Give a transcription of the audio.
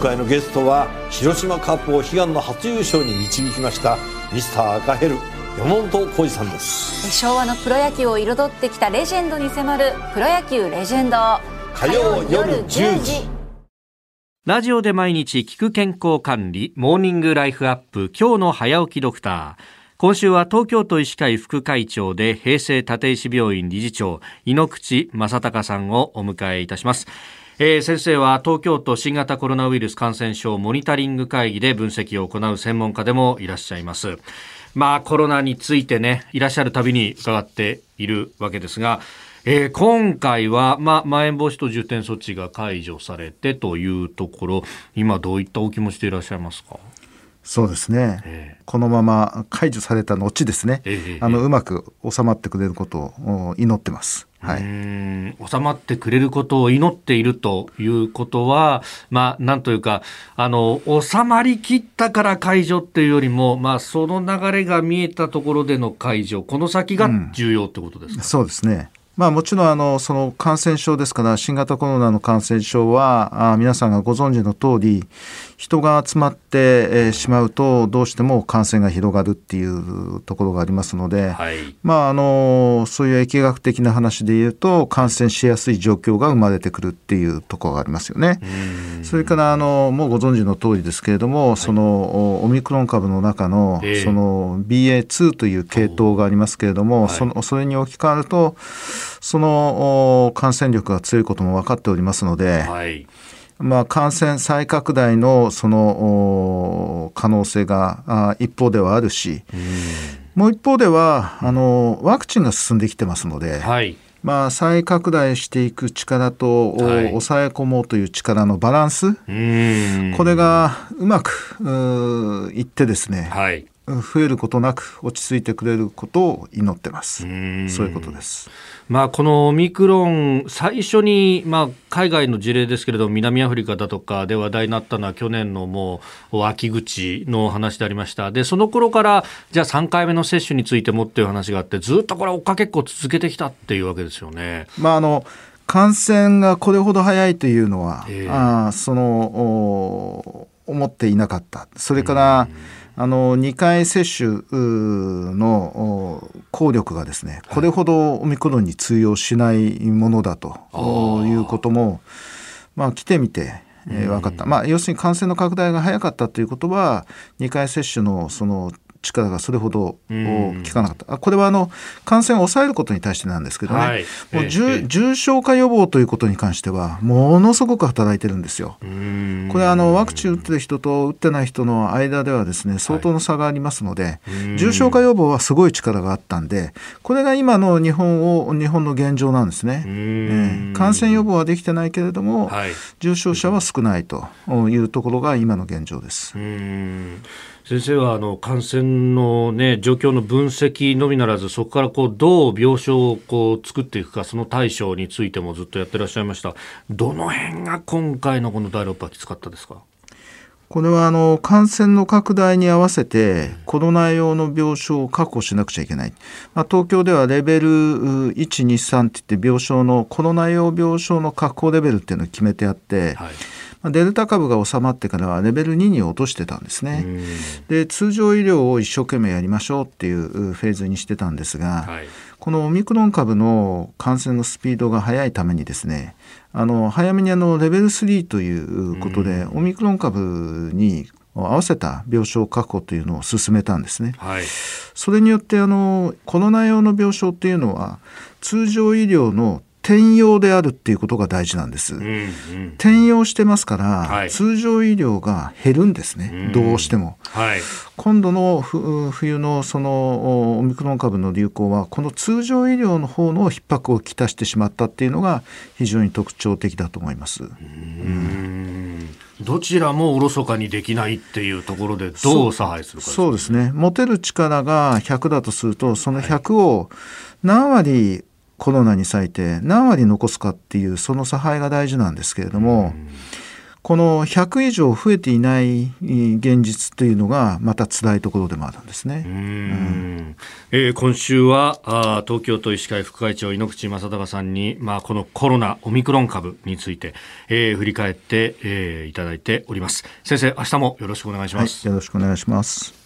回のゲストは広島カップを悲願の初優勝に導きましたミスター赤ヘル山本浩二さんです。昭和のプロ野球を彩ってきたレジェンドに迫る「プロ野球レジェンド」火曜夜10時。ラジオで毎日聞く健康管理モーニングライフアップ今日の早起きドクター。今週は東京都医師会副会長で平成立石病院理事長井ノ口正隆さんをお迎えいたします。えー、先生は東京都新型コロナウイルス感染症モニタリング会議で分析を行う専門家でもいらっしゃいます。まあコロナについてね、いらっしゃるたびに伺っているわけですが、えー、今回は、ま、まん延防止等重点措置が解除されてというところ、今どういったお気持ちでいらっしゃいますか？そうですね、えー、このまま解除された後ですね、えー、あのうまく収まってくれることを祈ってます。はい、収まってくれることを祈っているということは、まあ、なんというか、あの、収まりきったから解除っていうよりも、まあ、その流れが見えたところでの解除、この先が重要ってことですか、うん、そうですね。まあ、もちろんあのその感染症ですから新型コロナの感染症はあ皆さんがご存知の通り人が集まって、えしまうとどうしても感染が広がるっていうところがありますので、はい、まあ、あのそういう疫学的な話で言うと感染しやすい状況が生まれてくるっていうところがありますよね。それからあのもうご存知の通りですけれども、はい、そのオミクロン株の中の,、その BA.2 という系統がありますけれども、そのそれに置き換わるとその感染力が強いことも分かっておりますので、はい、まあ、感染再拡大のその可能性が一方ではあるし、もう一方ではあのワクチンが進んできてますので、はい、まあ、再拡大していく力と、はい、抑え込もうという力のバランスこれがうまくいってですね、はい、増えることなく落ち着いてくれることを祈ってますそういうことです。まあ、このオミクロン、最初に、まあ、海外の事例ですけれども、南アフリカだとかで話題になったのは、去年のもう秋口の話でありました。で、その頃から、じゃあ3回目の接種についてもっていう話があって、ずっとこれ、追っかけっこ続けてきたっていうわけですよね。まあ、あの感染がこれほど早いというのは、えー、あその思っていなかった。それから、うんあの2回接種の効力がですねこれほどオミクロンに通用しないものだということも、まあ、来てみてえー、分かった、まあ、要するに感染の拡大が早かったということは2回接種のその力がそれほど効かなかった、これはあの感染を抑えることに対してなんですけどね、はい、もう重重症化予防ということに関してはものすごく働いてるんですよ。これはあのワクチン打ってる人と打ってない人の間ではですね相当の差がありますので、はい、重症化予防はすごい力があったんでこれが今の日本を日本の現状なんですね。えー、感染予防はできてないけれども、はい、重症者は少ないというところが今の現状です。先生はあの感染の、ね、状況の分析のみならずそこからこうどう病床をこう作っていくかその対処についてもずっとやってらっしゃいました。どの辺が今回のこの第6波きつかったですか？これはあの感染の拡大に合わせてコロナ用の病床を確保しなくちゃいけない、まあ、東京ではレベル123っていって病床のコロナ用病床の確保レベルっていうのを決めてあって、はいデルタ株が収まってからはレベル2に落としてたんですね。で通常医療を一生懸命やりましょうっていうフェーズにしてたんですが、はい、このオミクロン株の感染のスピードが速いためにですねあの早めにあのレベル3ということで、オミクロン株に合わせた病床確保というのを進めたんですね。はい、それによってあのコロナ用の病床っていうのは通常医療の転用であるっていうことが大事なんです。うんうん、転用してますから、はい、通常医療が減るんですね、うん、どうしても。はい、今度の冬のそのオミクロン株の流行はこの通常医療の方の逼迫をきたしてしまったっていうのが非常に特徴的だと思います。うん。どちらもおろそかにできないっていうところでどう差配するか、ね、そうですね。持てる力が100だとするとその100を何割コロナに割いて何割残すかっていうその差配が大事なんですけれども、この100以上増えていない現実というのがまた辛いところでもあるんですね。うん、えー、今週はあ東京都医師会副会長猪口正孝さんに、まあ、このコロナオミクロン株について、えー、振り返って、えー、いただいております。先生、明日もよろしくお願いします。はい、よろしくお願いします。